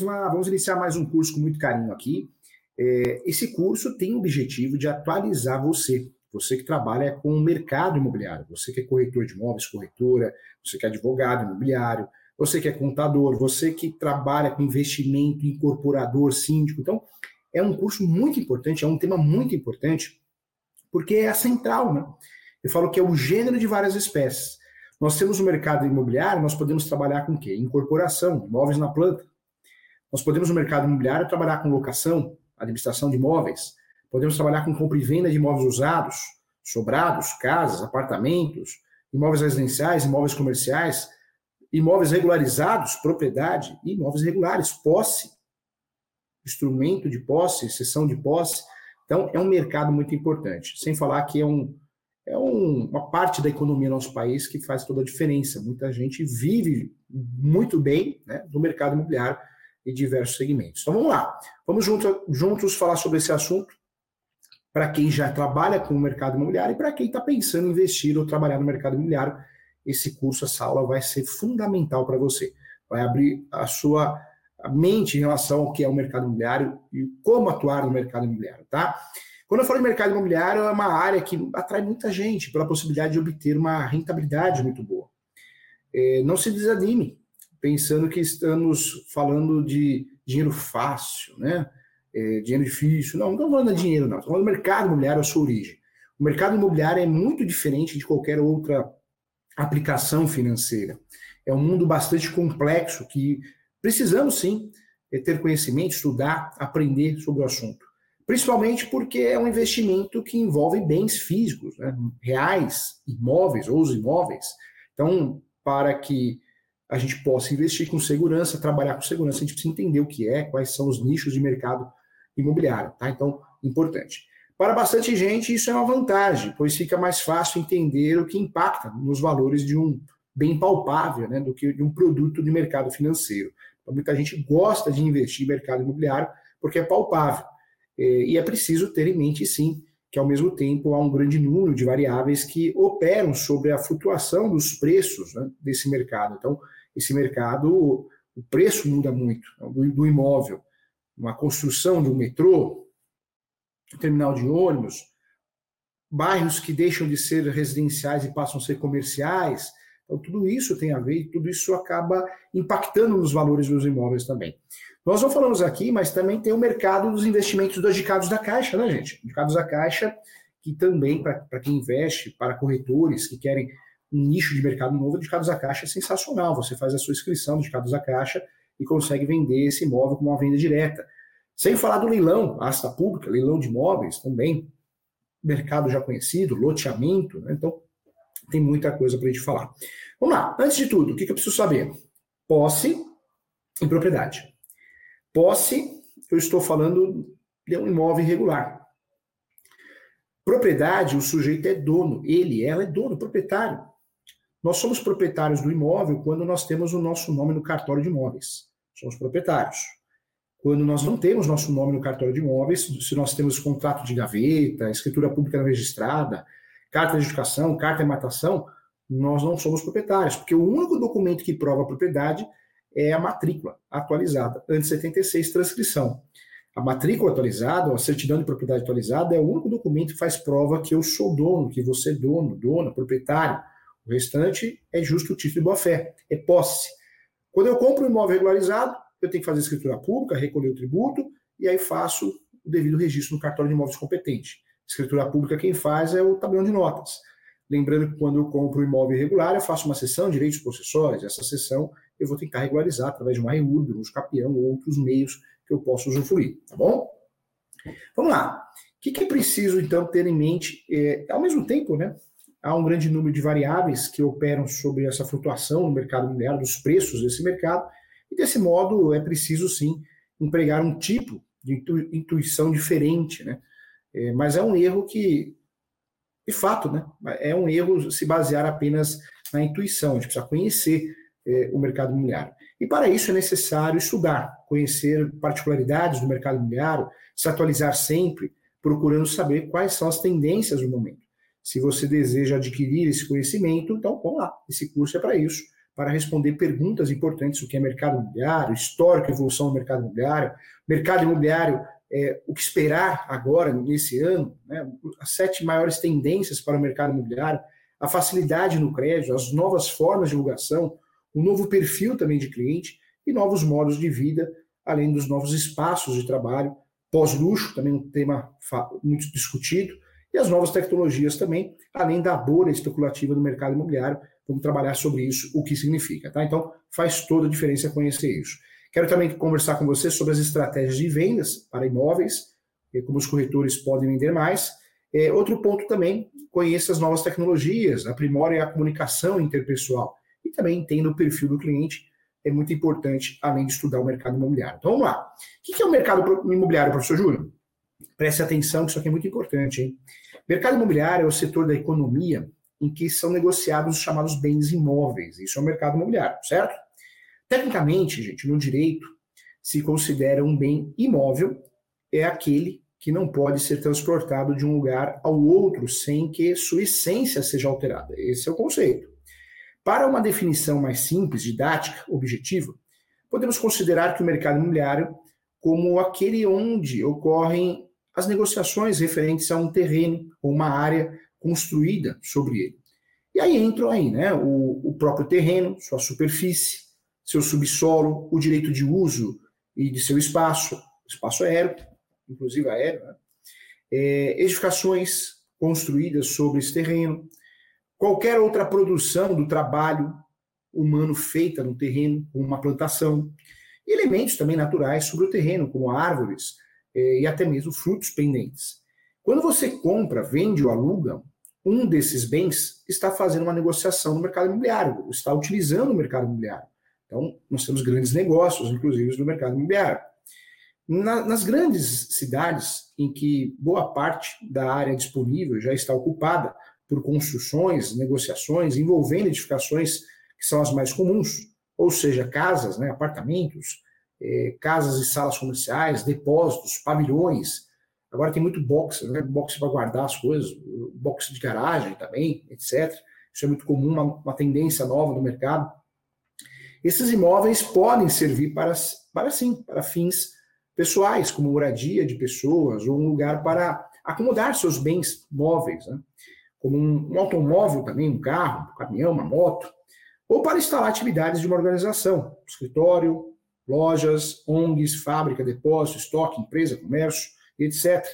vamos lá, vamos iniciar mais um curso com muito carinho aqui. É, esse curso tem o objetivo de atualizar você, você que trabalha com o mercado imobiliário, você que é corretor de imóveis, corretora, você que é advogado imobiliário, você que é contador, você que trabalha com investimento, incorporador, síndico. Então, é um curso muito importante, é um tema muito importante, porque é a central, né? Eu falo que é o gênero de várias espécies. Nós temos o mercado imobiliário, nós podemos trabalhar com o quê? Incorporação, imóveis na planta. Nós podemos no mercado imobiliário trabalhar com locação, administração de imóveis. Podemos trabalhar com compra e venda de imóveis usados, sobrados, casas, apartamentos, imóveis residenciais, imóveis comerciais, imóveis regularizados, propriedade, e imóveis regulares, posse, instrumento de posse, sessão de posse. Então, é um mercado muito importante. Sem falar que é um, é um, uma parte da economia do nosso país que faz toda a diferença. Muita gente vive muito bem né, do mercado imobiliário e diversos segmentos. Então vamos lá, vamos junto, juntos falar sobre esse assunto para quem já trabalha com o mercado imobiliário e para quem está pensando em investir ou trabalhar no mercado imobiliário. Esse curso, essa aula vai ser fundamental para você. Vai abrir a sua mente em relação ao que é o mercado imobiliário e como atuar no mercado imobiliário, tá? Quando eu falo de mercado imobiliário, é uma área que atrai muita gente pela possibilidade de obter uma rentabilidade muito boa. É, não se desanime pensando que estamos falando de dinheiro fácil, né? É, dinheiro difícil. Não, não estou falando de dinheiro, não. Estou falando do mercado imobiliário, a sua origem. O mercado imobiliário é muito diferente de qualquer outra aplicação financeira. É um mundo bastante complexo que precisamos, sim, é ter conhecimento, estudar, aprender sobre o assunto principalmente porque é um investimento que envolve bens físicos, né, reais, imóveis ou os imóveis. Então, para que a gente possa investir com segurança, trabalhar com segurança, a gente precisa entender o que é, quais são os nichos de mercado imobiliário, tá? Então, importante. Para bastante gente, isso é uma vantagem, pois fica mais fácil entender o que impacta nos valores de um bem palpável, né, do que de um produto de mercado financeiro. Então, muita gente gosta de investir em mercado imobiliário porque é palpável. É, e é preciso ter em mente, sim, que ao mesmo tempo há um grande número de variáveis que operam sobre a flutuação dos preços né, desse mercado. Então, esse mercado, o preço muda muito né, do, do imóvel. Uma construção de um metrô, um terminal de ônibus, bairros que deixam de ser residenciais e passam a ser comerciais. Então, tudo isso tem a ver e tudo isso acaba impactando nos valores dos imóveis também. Nós não falamos aqui, mas também tem o mercado dos investimentos dos indicados da Caixa, né, gente? Indicados da Caixa, que também, para quem investe, para corretores que querem um nicho de mercado novo, indicados da Caixa é sensacional. Você faz a sua inscrição de indicados da Caixa e consegue vender esse imóvel com uma venda direta. Sem falar do leilão, asta pública, leilão de imóveis também, mercado já conhecido, loteamento, né? então tem muita coisa para a gente falar. Vamos lá, antes de tudo, o que, que eu preciso saber? Posse e propriedade. Posse, eu estou falando de um imóvel irregular. Propriedade, o sujeito é dono, ele, ela é dono, proprietário. Nós somos proprietários do imóvel quando nós temos o nosso nome no cartório de imóveis. Somos proprietários. Quando nós não temos nosso nome no cartório de imóveis, se nós temos contrato de gaveta, escritura pública não registrada, carta de educação, carta de matação, nós não somos proprietários, porque o único documento que prova a propriedade é a matrícula atualizada, antes 76, transcrição. A matrícula atualizada, a certidão de propriedade atualizada, é o único documento que faz prova que eu sou dono, que você é dono, dona, proprietário. O restante é justo o título de boa-fé, é posse. Quando eu compro um imóvel regularizado, eu tenho que fazer escritura pública, recolher o tributo, e aí faço o devido registro no cartório de imóveis competente. Escritura pública quem faz é o tabelião de notas. Lembrando que quando eu compro um imóvel irregular, eu faço uma sessão de direitos possessórios. Essa sessão eu vou tentar regularizar através de uma REURB, um escapião ou outros meios que eu posso usufruir, tá bom? Vamos lá. O que, que é preciso, então, ter em mente? É, ao mesmo tempo, né, há um grande número de variáveis que operam sobre essa flutuação no mercado imobiliário, dos preços desse mercado, e desse modo é preciso, sim, empregar um tipo de intuição diferente, né? É, mas é um erro que de fato, né? É um erro se basear apenas na intuição. A gente precisa conhecer é, o mercado imobiliário. E para isso é necessário estudar, conhecer particularidades do mercado imobiliário, se atualizar sempre, procurando saber quais são as tendências do momento. Se você deseja adquirir esse conhecimento, então vamos lá, esse curso é para isso, para responder perguntas importantes o que é mercado imobiliário, histórico, evolução do mercado imobiliário, mercado imobiliário, é, o que esperar agora, nesse ano, né, as sete maiores tendências para o mercado imobiliário, a facilidade no crédito, as novas formas de divulgação, o novo perfil também de cliente e novos modos de vida, além dos novos espaços de trabalho, pós-luxo, também um tema muito discutido, e as novas tecnologias também, além da bolha especulativa do mercado imobiliário. Vamos trabalhar sobre isso, o que significa, tá? Então, faz toda a diferença conhecer isso. Quero também conversar com você sobre as estratégias de vendas para imóveis, como os corretores podem vender mais. É, outro ponto também, conheça as novas tecnologias, aprimore a comunicação interpessoal e também entenda o perfil do cliente, é muito importante, além de estudar o mercado imobiliário. Então vamos lá. O que é o mercado imobiliário, professor Júlio? Preste atenção, que isso aqui é muito importante. Hein? Mercado imobiliário é o setor da economia em que são negociados os chamados bens imóveis. Isso é o mercado imobiliário, certo? Tecnicamente, gente, no direito, se considera um bem imóvel é aquele que não pode ser transportado de um lugar ao outro sem que sua essência seja alterada. Esse é o conceito. Para uma definição mais simples, didática, objetiva, podemos considerar que o mercado imobiliário como aquele onde ocorrem as negociações referentes a um terreno ou uma área construída sobre ele. E aí entram aí, né, o, o próprio terreno, sua superfície, seu subsolo, o direito de uso e de seu espaço, espaço aéreo, inclusive aéreo, né? é, edificações construídas sobre esse terreno, qualquer outra produção do trabalho humano feita no terreno, como uma plantação, e elementos também naturais sobre o terreno, como árvores e até mesmo frutos pendentes. Quando você compra, vende ou aluga, um desses bens está fazendo uma negociação no mercado imobiliário, está utilizando o mercado imobiliário. Então, nós temos grandes negócios, inclusive no mercado imobiliário. Na, nas grandes cidades, em que boa parte da área disponível já está ocupada por construções, negociações envolvendo edificações que são as mais comuns, ou seja, casas, né, apartamentos, eh, casas e salas comerciais, depósitos, pavilhões. Agora tem muito box, né, box para guardar as coisas, box de garagem também, etc. Isso é muito comum, uma, uma tendência nova do mercado. Esses imóveis podem servir para, para sim, para fins pessoais, como moradia de pessoas, ou um lugar para acomodar seus bens móveis. Né? como um, um automóvel também, um carro, um caminhão, uma moto, ou para instalar atividades de uma organização, escritório, lojas, ONGs, fábrica, depósito, estoque, empresa, comércio, etc.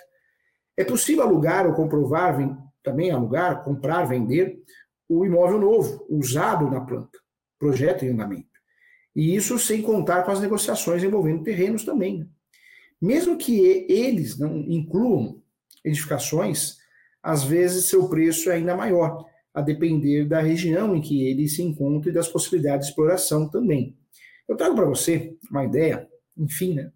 É possível alugar ou comprovar, também alugar, comprar, vender o imóvel novo, usado na planta, projeto em andamento. E isso sem contar com as negociações envolvendo terrenos também. Né? Mesmo que eles não incluam edificações, às vezes seu preço é ainda maior, a depender da região em que ele se encontra e das possibilidades de exploração também. Eu trago para você uma ideia, enfim, né?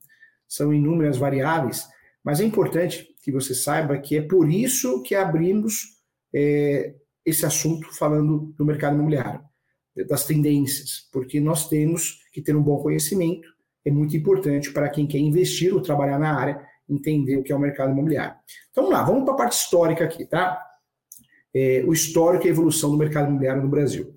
são inúmeras variáveis, mas é importante que você saiba que é por isso que abrimos é, esse assunto falando do mercado imobiliário, das tendências, porque nós temos que ter um bom conhecimento, é muito importante para quem quer investir ou trabalhar na área entender o que é o mercado imobiliário. Então vamos lá, vamos para a parte histórica aqui, tá? É, o histórico e a evolução do mercado imobiliário no Brasil.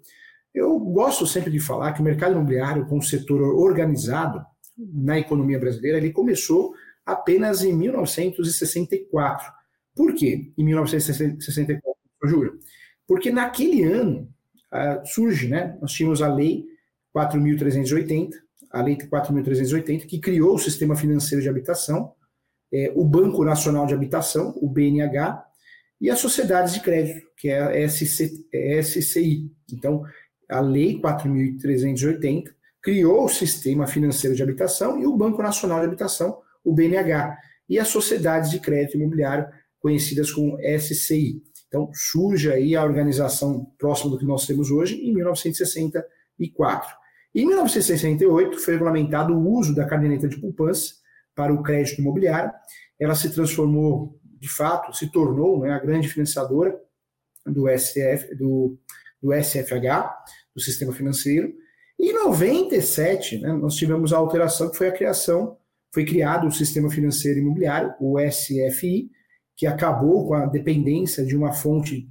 Eu gosto sempre de falar que o mercado imobiliário, como setor organizado na economia brasileira, ele começou apenas em 1964. Por quê? Em 1964, Júlio? Porque naquele ano uh, surge, né? Nós tínhamos a Lei 4.380, a Lei 4.380, que criou o Sistema Financeiro de Habitação, é, o Banco Nacional de Habitação, o BNH, e as sociedades de crédito, que é a SC, é SCI. Então, a Lei 4.380 criou o Sistema Financeiro de Habitação e o Banco Nacional de Habitação, o BNH, e as sociedades de crédito imobiliário, conhecidas como SCI. Então, surge aí a organização próxima do que nós temos hoje, em 1964. Em 1968, foi regulamentado o uso da caderneta de poupança para o crédito imobiliário. Ela se transformou, de fato, se tornou né, a grande financiadora do, SF, do, do SFH, do sistema financeiro. E em 97, né, nós tivemos a alteração que foi a criação, foi criado o sistema financeiro imobiliário, o SFI, que acabou com a dependência de uma fonte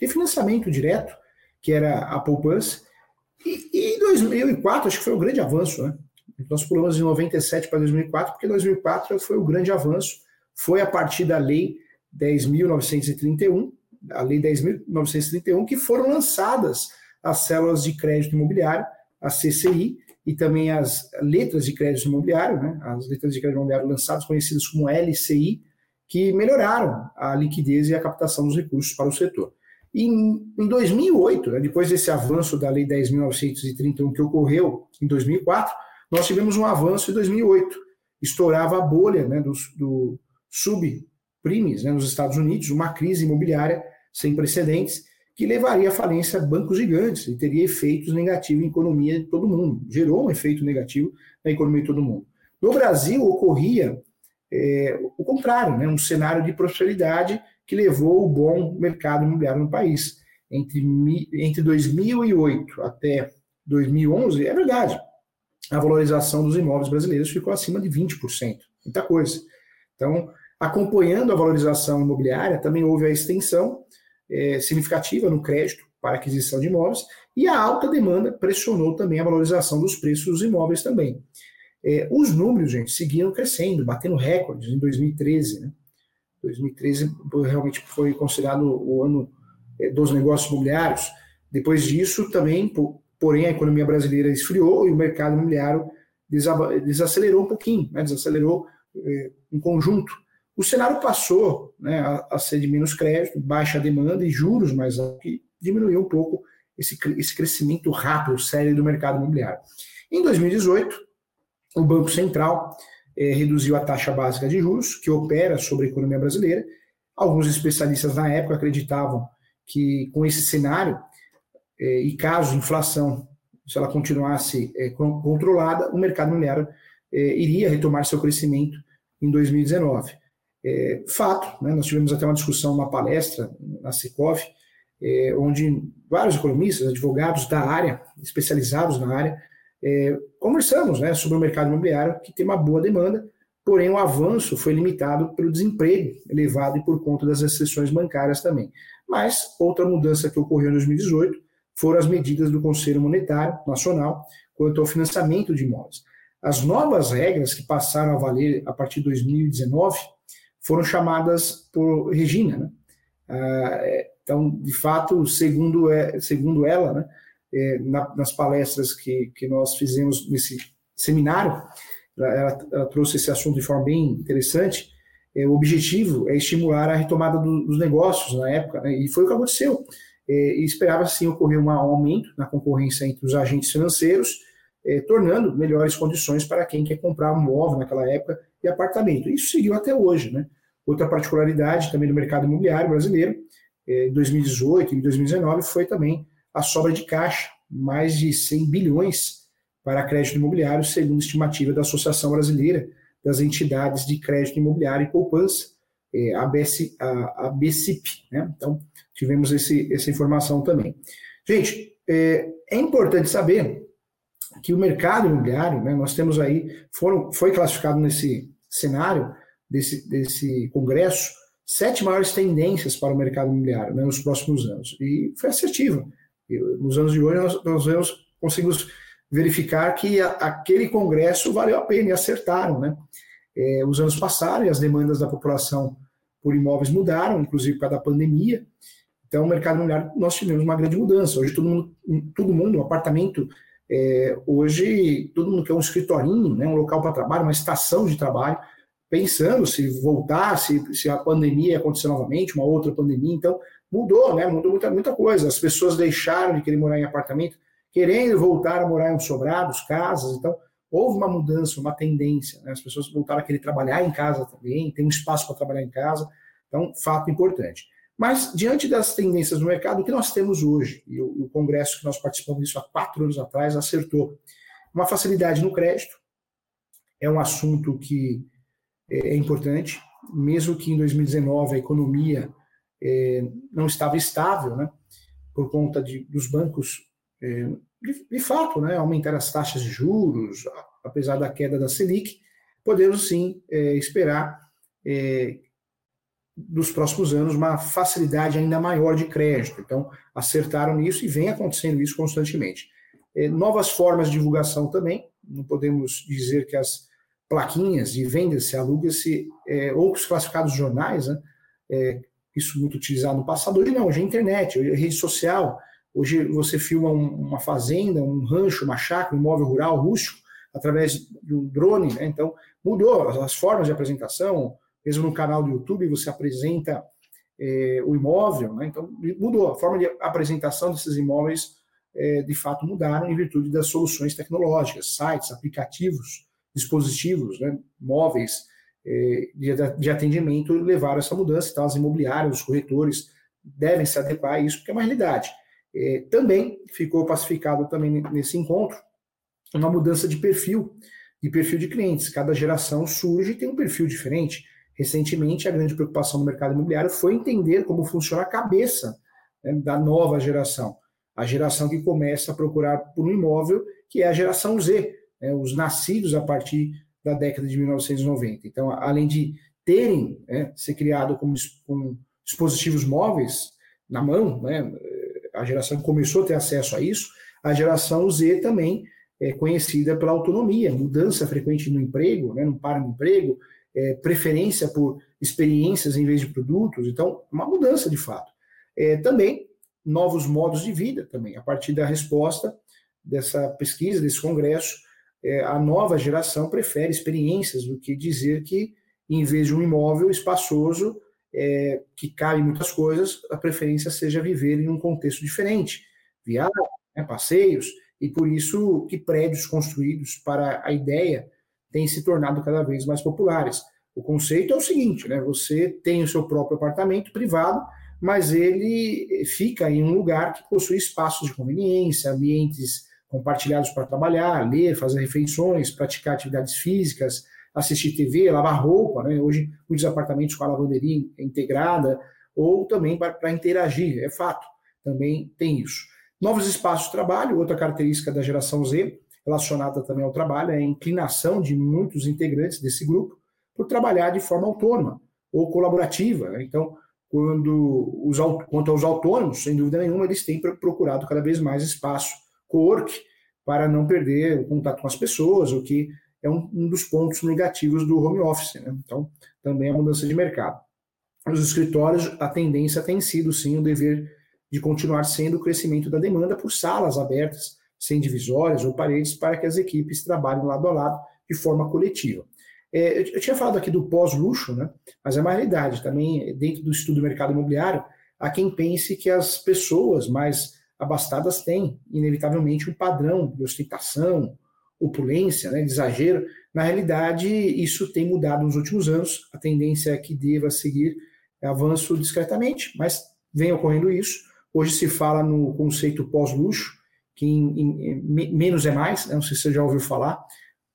de financiamento direto, que era a poupança, E, em 2004, acho que foi um grande avanço, né? Nós pulamos de 97 para 2004, porque 2004 foi o grande avanço. Foi a partir da Lei 10.931, a Lei 10.931, que foram lançadas as células de crédito imobiliário, a CCI, e também as letras de crédito imobiliário, né? as letras de crédito imobiliário lançadas, conhecidas como LCI, que melhoraram a liquidez e a captação dos recursos para o setor. E em 2008, né, depois desse avanço da Lei 10.931 que ocorreu em 2004, nós tivemos um avanço em 2008. Estourava a bolha né, do, do subprimes né, nos Estados Unidos, uma crise imobiliária sem precedentes, que levaria à falência bancos gigantes e teria efeitos negativos na economia de todo mundo. Gerou um efeito negativo na economia de todo mundo. No Brasil, ocorria é, o contrário, né, um cenário de prosperidade que levou o bom mercado imobiliário no país. Entre, entre 2008 até 2011, é verdade, a valorização dos imóveis brasileiros ficou acima de 20%, muita coisa. Então, acompanhando a valorização imobiliária, também houve a extensão é, significativa no crédito para aquisição de imóveis e a alta demanda pressionou também a valorização dos preços dos imóveis também. É, os números, gente, seguiram crescendo, batendo recordes em 2013. Né? 2013 realmente foi considerado o ano é, dos negócios imobiliários. Depois disso, também, porém, a economia brasileira esfriou e o mercado imobiliário desacelerou um pouquinho, né? desacelerou é, em conjunto. O cenário passou né, a, a, ser de menos crédito, baixa demanda e juros mais altos, que diminuiu um pouco esse, esse crescimento rápido, sério do mercado imobiliário. Em 2018, o Banco Central é, reduziu a taxa básica de juros, que opera sobre a economia brasileira. Alguns especialistas na época acreditavam que com esse cenário, é, e caso a inflação, se ela continuasse é, controlada, o mercado imobiliário iria retomar seu crescimento em 2019. É, fato, né, nós tivemos até uma discussão, uma palestra na Secov, é, onde vários economistas, advogados da área, especializados na área, é, conversamos né, sobre o mercado imobiliário, que tem uma boa demanda, porém o avanço foi limitado pelo desemprego elevado e por conta das restrições bancárias também. Mas outra mudança que ocorreu em 2018 foram as medidas do Conselho Monetário Nacional quanto ao financiamento de imóveis. As novas regras que passaram a valer a partir de 2019 foram chamadas por Regina. Né? Ah, é, então, de fato, segundo, é, segundo ela, né, é, na, nas palestras que, que nós fizemos nesse seminário, ela, ela, trouxe esse assunto de forma bem interessante. É, o objetivo é estimular a retomada do, dos negócios na época, né, e foi o que aconteceu. É, e esperava, sim, ocorrer um aumento na concorrência entre os agentes financeiros, é, tornando melhores condições para quem quer comprar um móvel naquela época e apartamento. Isso seguiu até hoje. Né? Outra particularidade também do mercado imobiliário brasileiro, é, em 2018 e 2019, foi também a sobra de caixa, mais de 100 bilhões para crédito imobiliário, segundo estimativa da Associação Brasileira das Entidades de Crédito Imobiliário e Poupança, é, a, BC, a, a BCIP. Né? Então, tivemos esse, essa informação também. Gente, é, é, importante saber que o mercado imobiliário, né, nós temos aí, foram, foi classificado nesse cenário desse, desse congresso, sete maiores tendências para o mercado imobiliário né, nos próximos anos. E foi assertiva nos anos de hoje, nós, nós vemos, conseguimos verificar que a, aquele congresso valeu a pena e acertaram. Né? É, os anos passaram e as demandas da população por imóveis mudaram, inclusive por causa da pandemia. Então, o mercado imobiliário, nós tivemos uma grande mudança. Hoje, todo mundo, todo mundo apartamento, é, hoje, todo mundo quer um escritorinho, né, um local para trabalho, uma estação de trabalho, pensando se voltar, se, se a pandemia acontecer novamente, uma outra pandemia. Então, mudou, né? Mudou muita, muita coisa. As pessoas deixaram de querer morar em apartamento, querendo voltar a morar em sobrados, casas. Então, houve uma mudança, uma tendência. Né? As pessoas voltaram a querer trabalhar em casa também, tem um espaço para trabalhar em casa. Então, fato importante. Mas, diante das tendências do mercado, o que nós temos hoje, e o, congresso que nós participamos disso há quatro anos atrás acertou, uma facilidade no crédito, é um assunto que é, é importante, mesmo que em 2019 a economia é, não estava estável, né, por conta de, dos bancos, é, de, de, fato, né, aumentar as taxas de juros, apesar da queda da Selic, podemos sim é, esperar é, dos próximos anos uma facilidade ainda maior de crédito. Então, acertaram nisso e vem acontecendo isso constantemente. É, novas formas de divulgação também, não podemos dizer que as plaquinhas de venda-se, aluga-se, é, ou os classificados jornais, né? É, isso muito utilizado no passado, hoje não, hoje é internet, hoje é rede social, hoje você filma um, uma fazenda, um rancho, uma chácara, um imóvel rural, rústico, através de um drone, né? então mudou as formas de apresentação, mesmo no canal do YouTube você apresenta é, o imóvel, né? então mudou, a forma de apresentação desses imóveis é, de fato mudaram em virtude das soluções tecnológicas, sites, aplicativos, dispositivos, né? móveis é, de, de, atendimento levaram essa mudança, então as imobiliárias, os corretores devem se adequar a isso, porque é uma realidade. É, também ficou pacificado também nesse encontro uma mudança de perfil, de perfil de clientes. Cada geração surge e tem um perfil diferente. Recentemente, a grande preocupação do mercado imobiliário foi entender como funciona a cabeça né, da nova geração. A geração que começa a procurar por um imóvel, que é a geração Z, né, os nascidos a partir da década de 1990. Então, além de terem, né, criado com, dispositivos móveis na mão, né, a geração começou a ter acesso a isso, a geração Z também é conhecida pela autonomia, mudança frequente no emprego, né, não para no emprego, é, preferência por experiências em vez de produtos, então, uma mudança de fato. É, também novos modos de vida também, a partir da resposta dessa pesquisa, desse congresso, é, a nova geração prefere experiências do que dizer que, em vez de um imóvel espaçoso, é, que cabe muitas coisas, a preferência seja viver em um contexto diferente, viagens, né, passeios, e por isso que prédios construídos para a ideia têm se tornado cada vez mais populares. O conceito é o seguinte, né, você tem o seu próprio apartamento privado, mas ele fica em um lugar que possui espaços de conveniência, ambientes compartilhados para trabalhar, ler, fazer refeições, praticar atividades físicas, assistir TV, lavar roupa, né? Hoje, muitos apartamentos com a lavanderia integrada, ou também para interagir, é fato, também tem isso. Novos espaços de trabalho, outra característica da geração Z, relacionada também ao trabalho, é a inclinação de muitos integrantes desse grupo por trabalhar de forma autônoma ou colaborativa. Né? Então, quando os, quanto aos autônomos, sem dúvida nenhuma, eles têm procurado cada vez mais espaço co-work para não perder o contato com as pessoas, o que é um, um dos pontos negativos do home office. Né? Então, também a mudança de mercado. Nos escritórios, a tendência tem sido, sim, o dever de continuar sendo o crescimento da demanda por salas abertas, sem divisórias ou paredes, para que as equipes trabalhem lado a lado de forma coletiva. É, eu, tinha falado aqui do pós-luxo, né? mas é uma realidade também, dentro do estudo do mercado imobiliário, há quem pense que as pessoas mais abastadas têm, inevitavelmente, um padrão de ostentação, opulência, né, de exagero. Na realidade, isso tem mudado nos últimos anos. A tendência é que deva seguir avanço discretamente, mas vem ocorrendo isso. Hoje se fala no conceito pós-luxo, que em, em, menos é mais, né, não sei se você já ouviu falar,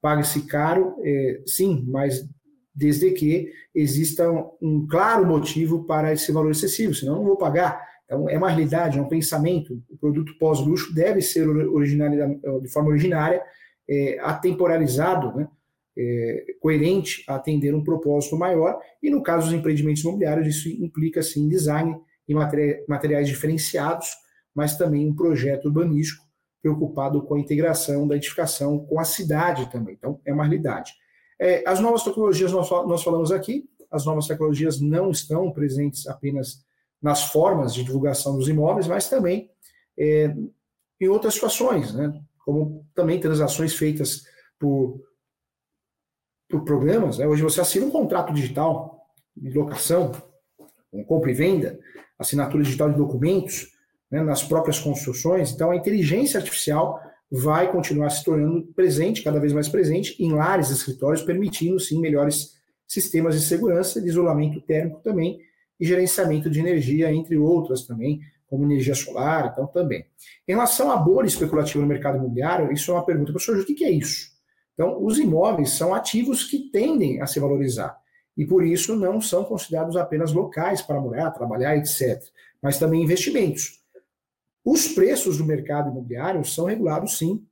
paga-se caro, é, sim, mas desde que exista um, um, claro motivo para esse valor excessivo, senão eu não vou pagar. Então, é uma realidade, é um pensamento. O produto pós-luxo deve ser de forma originária é, atemporalizado, né, é, coerente a atender um propósito maior, e no caso dos empreendimentos imobiliários, isso implica, sim, design e materiais diferenciados, mas também um projeto urbanístico preocupado com a integração da edificação com a cidade também. Então, é uma realidade. É, as novas tecnologias, nós, nós falamos aqui, as novas tecnologias não estão presentes apenas nas formas de divulgação dos imóveis, mas também é, em outras situações, né? como também transações feitas por, por programas. Né? Hoje você assina um contrato digital de locação, compra e venda, assinatura digital de documentos, né, nas próprias construções. Então, a inteligência artificial vai continuar se tornando presente, cada vez mais presente, em lares e escritórios, permitindo, sim, melhores sistemas de segurança, de isolamento térmico também, e gerenciamento de energia, entre outras também, como energia solar, então também. Em relação à bolha especulativa no mercado imobiliário, isso é uma pergunta, professor, o que é isso? Então, os imóveis são ativos que tendem a se valorizar e por isso não são considerados apenas locais para morar, trabalhar, etc., mas também investimentos. Os preços do mercado imobiliário são regulados, sim,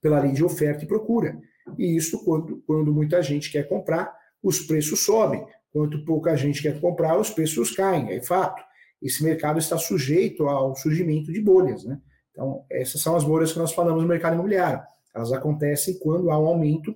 pela lei de oferta e procura. E isso, quando, quando muita gente quer comprar, os preços sobem. Quanto pouca gente quer comprar, os preços caem, é fato esse mercado está sujeito ao surgimento de bolhas. Né? Então, essas são as bolhas que nós falamos no mercado imobiliário. Elas acontecem quando há um aumento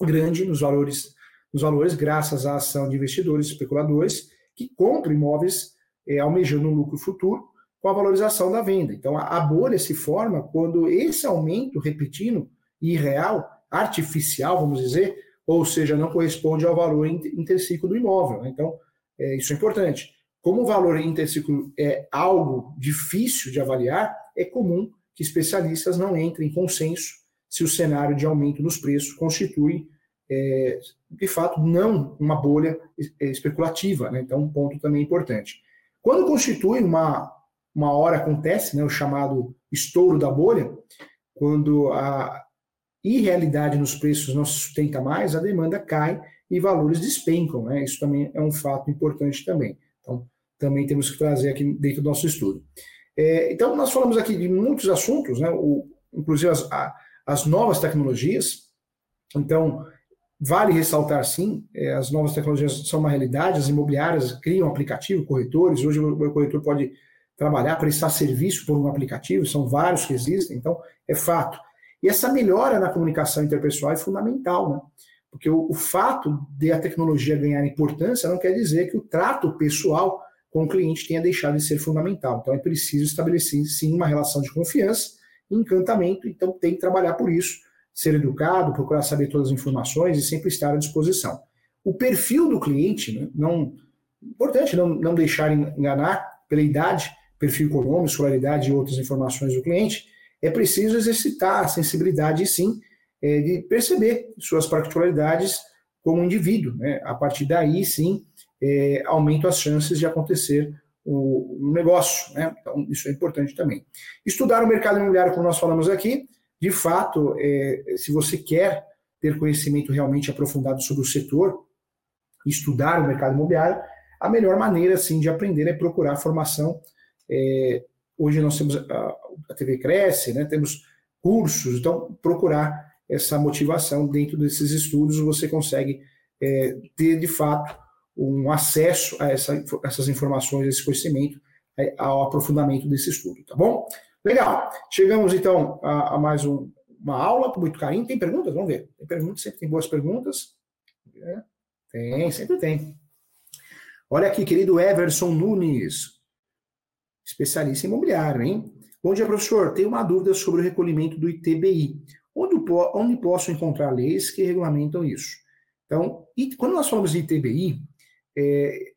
grande nos valores, nos valores graças à ação de investidores, especuladores, que compram imóveis é, almejando um lucro futuro com a valorização da venda. Então, a, bolha se forma quando esse aumento repetindo, irreal, artificial, vamos dizer, ou seja, não corresponde ao valor intrínseco do imóvel. Né? Então, é, isso é importante. Como o valor intrínseco é algo difícil de avaliar, é comum que especialistas não entrem em consenso se o cenário de aumento nos preços constitui, é, de fato, não uma bolha é, especulativa. Né? Então, um ponto também importante. Quando constitui uma, uma hora acontece, né, o chamado estouro da bolha, quando a irrealidade nos preços não se sustenta mais, a demanda cai e valores despencam. Né? Isso também é um fato importante também. Então, também temos que trazer aqui dentro do nosso estudo. É, então, nós falamos aqui de muitos assuntos, né? o, inclusive as, a, as novas tecnologias. Então, vale ressaltar sim, é, as novas tecnologias são uma realidade, as imobiliárias criam aplicativo, corretores, hoje o corretor pode trabalhar, prestar serviço por um aplicativo, são vários que existem, então é fato. E essa melhora na comunicação interpessoal é fundamental, né? Porque o, o fato de a tecnologia ganhar importância não quer dizer que o trato pessoal com o cliente tenha deixado de ser fundamental. Então é preciso estabelecer sim uma relação de confiança, encantamento, então tem que trabalhar por isso, ser educado, procurar saber todas as informações e sempre estar à disposição. O perfil do cliente, né, não importante não, não deixar enganar pela idade, perfil econômico, escolaridade e outras informações do cliente, é preciso exercitar a sensibilidade, sim, é, de perceber suas particularidades como indivíduo. Né? A partir daí, sim, é, aumenta as chances de acontecer o, o negócio. Né? Então, isso é importante também. Estudar o mercado imobiliário, como nós falamos aqui, de fato, é, se você quer ter conhecimento realmente aprofundado sobre o setor, estudar o mercado imobiliário, a melhor maneira, sim, de aprender é procurar formação é, hoje nós temos a, a, TV Cresce, né, temos cursos, então procurar essa motivação dentro desses estudos, você consegue é, ter de fato um acesso a essa, essas informações, esse conhecimento, é, ao aprofundamento desse estudo, tá bom? Legal. Chegamos então a, a mais um, uma aula com muito carinho. Tem perguntas? Vamos ver. Tem perguntas, sempre tem boas perguntas. É, tem, sempre tem. Olha aqui, querido Everson Nunes especialista imobiliário, hein? Bom dia, professor. Tenho uma dúvida sobre o recolhimento do ITBI. Onde, onde posso encontrar leis que regulamentam isso? Então, quando nós falamos de ITBI, é,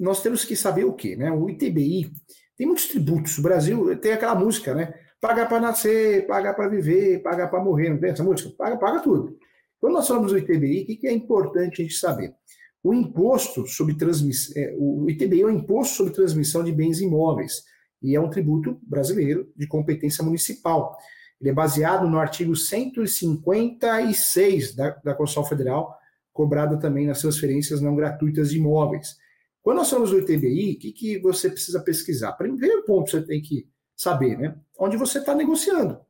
nós temos que saber o quê? Né? O ITBI tem muitos tributos. O Brasil tem aquela música, né? Paga para nascer, paga para viver, paga para morrer. Não tem essa música? Paga, paga tudo. Quando nós falamos do ITBI, o que é importante a gente saber? O imposto sobre transmissão, é, o ITBI é o imposto sobre transmissão de bens imóveis e é um tributo brasileiro de competência municipal. Ele é baseado no artigo 156 da, da Constituição Federal, cobrado também nas transferências não gratuitas de imóveis. Quando nós falamos do ITBI, o que, que você precisa pesquisar? Primeiro ponto você tem que saber, né? Onde você está negociando,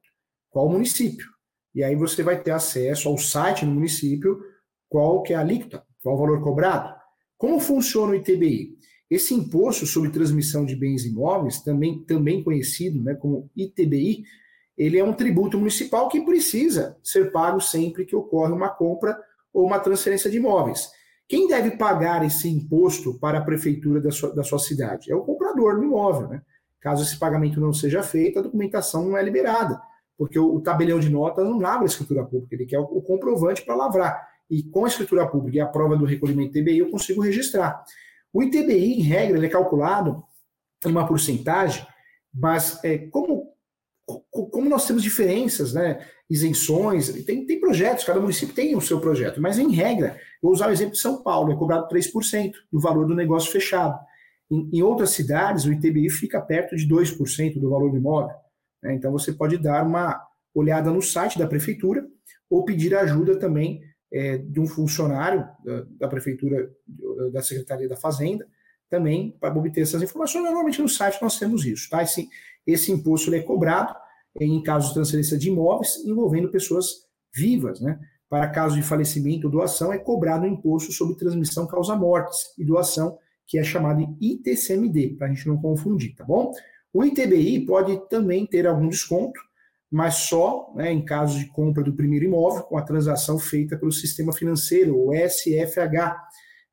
qual município. E aí você vai ter acesso ao site do município, qual que é a alíquota, qual o valor cobrado. Como funciona o ITBI? Esse imposto sobre transmissão de bens imóveis, também, também conhecido né, como ITBI, ele é um tributo municipal que precisa ser pago sempre que ocorre uma compra ou uma transferência de imóveis. Quem deve pagar esse imposto para a prefeitura da sua, da sua cidade? É o comprador do imóvel. Né? Caso esse pagamento não seja feito, a documentação não é liberada, porque o, o tabelião de notas não lavra a escritura pública, ele quer o, o comprovante para lavrar. E com a escritura pública e a prova do recolhimento ITBI, eu consigo registrar. O ITBI, em regra, ele é calculado em uma porcentagem, mas é, como, como nós temos diferenças, né, isenções, tem, tem projetos, cada município tem o seu projeto, mas em regra, vou usar o exemplo de São Paulo, é cobrado 3% do valor do negócio fechado. Em, em, outras cidades, o ITBI fica perto de 2% do valor do imóvel. Né, então, você pode dar uma olhada no site da prefeitura ou pedir ajuda também é, de um funcionário da, da, Prefeitura, da Secretaria da Fazenda, também para obter essas informações. Normalmente no site nós temos isso. Tá? Esse, esse imposto é cobrado em casos de transferência de imóveis envolvendo pessoas vivas. Né? Para caso de falecimento ou doação, é cobrado o imposto sobre transmissão causa mortes e doação, que é chamado de ITCMD, para a gente não confundir, tá bom? O ITBI pode também ter algum desconto, mas só né, em caso de compra do primeiro imóvel, com a transação feita pelo sistema financeiro, o SFH.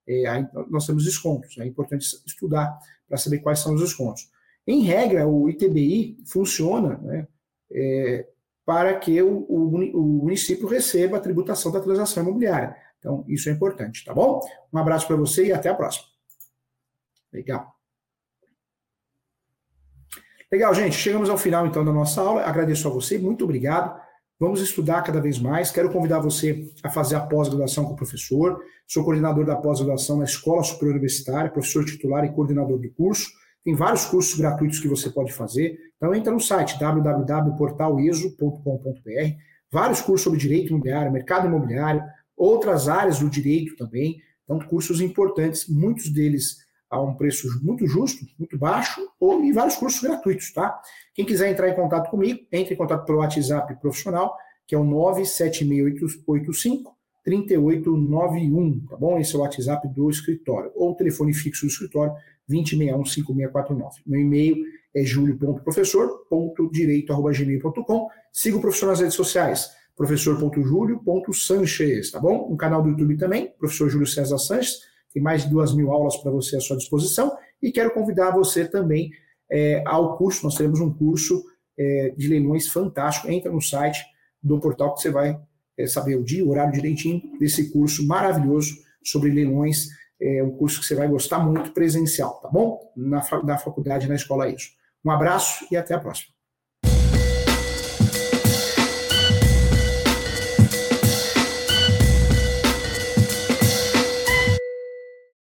É, nós temos descontos. É importante estudar para saber quais são os descontos. Em regra, o ITBI funciona né, é, para que o, o, município receba a tributação da transação imobiliária. Então, isso é importante, tá bom? Um abraço para você e até a próxima. Legal. Legal, gente. Chegamos ao final, então, da nossa aula. Agradeço a você, muito obrigado. Vamos estudar cada vez mais. Quero convidar você a fazer a pós-graduação com o professor. Sou coordenador da pós-graduação na Escola Superior Universitária, professor titular e coordenador do curso. Tem vários cursos gratuitos que você pode fazer. Então entra no site www.portaleso.com.br. Vários cursos sobre direito imobiliário, mercado imobiliário, outras áreas do direito também. Então cursos importantes, muitos deles a um preço muito justo, muito baixo, ou e vários cursos gratuitos, tá? Quem quiser entrar em contato comigo, entre em contato pelo WhatsApp profissional, que é o 97685 3891, tá bom? Esse é o WhatsApp do escritório. Ou o telefone fixo do escritório, 20615649. Meu e-mail é julio.professor.direito.gmail.com. Siga o professor nas redes sociais, professor.julio.sanches, tá bom? Um canal do YouTube também, professor Júlio César Sanches, tem mais de duas mil aulas para você à sua disposição. E quero convidar você também é, ao curso, nós teremos um curso é, de leilões fantástico. Entra no site do portal que você vai é, saber o dia, o horário direitinho desse curso maravilhoso sobre leilões. É um curso que você vai gostar muito presencial, tá bom? Na, na faculdade, na escola isso. Um abraço e até a próxima.